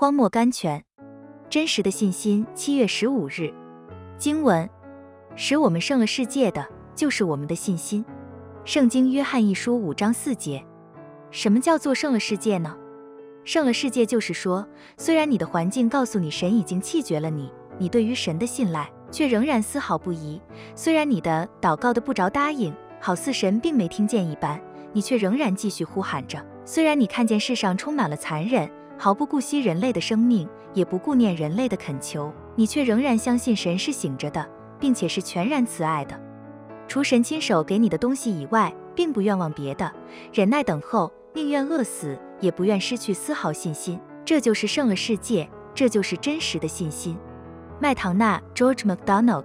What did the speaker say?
荒漠甘泉，真实的信心。七月十五日，经文：使我们胜了世界的，就是我们的信心。圣经约翰一书五章四节。什么叫做胜了世界呢？胜了世界就是说，虽然你的环境告诉你神已经弃绝了你，你对于神的信赖却仍然丝毫不疑；虽然你的祷告的不着答应，好似神并没听见一般，你却仍然继续呼喊着；虽然你看见世上充满了残忍。毫不顾惜人类的生命，也不顾念人类的恳求，你却仍然相信神是醒着的，并且是全然慈爱的。除神亲手给你的东西以外，并不愿望别的，忍耐等候，宁愿饿死，也不愿失去丝毫信心。这就是胜了世界，这就是真实的信心。麦唐纳 （George MacDonald）。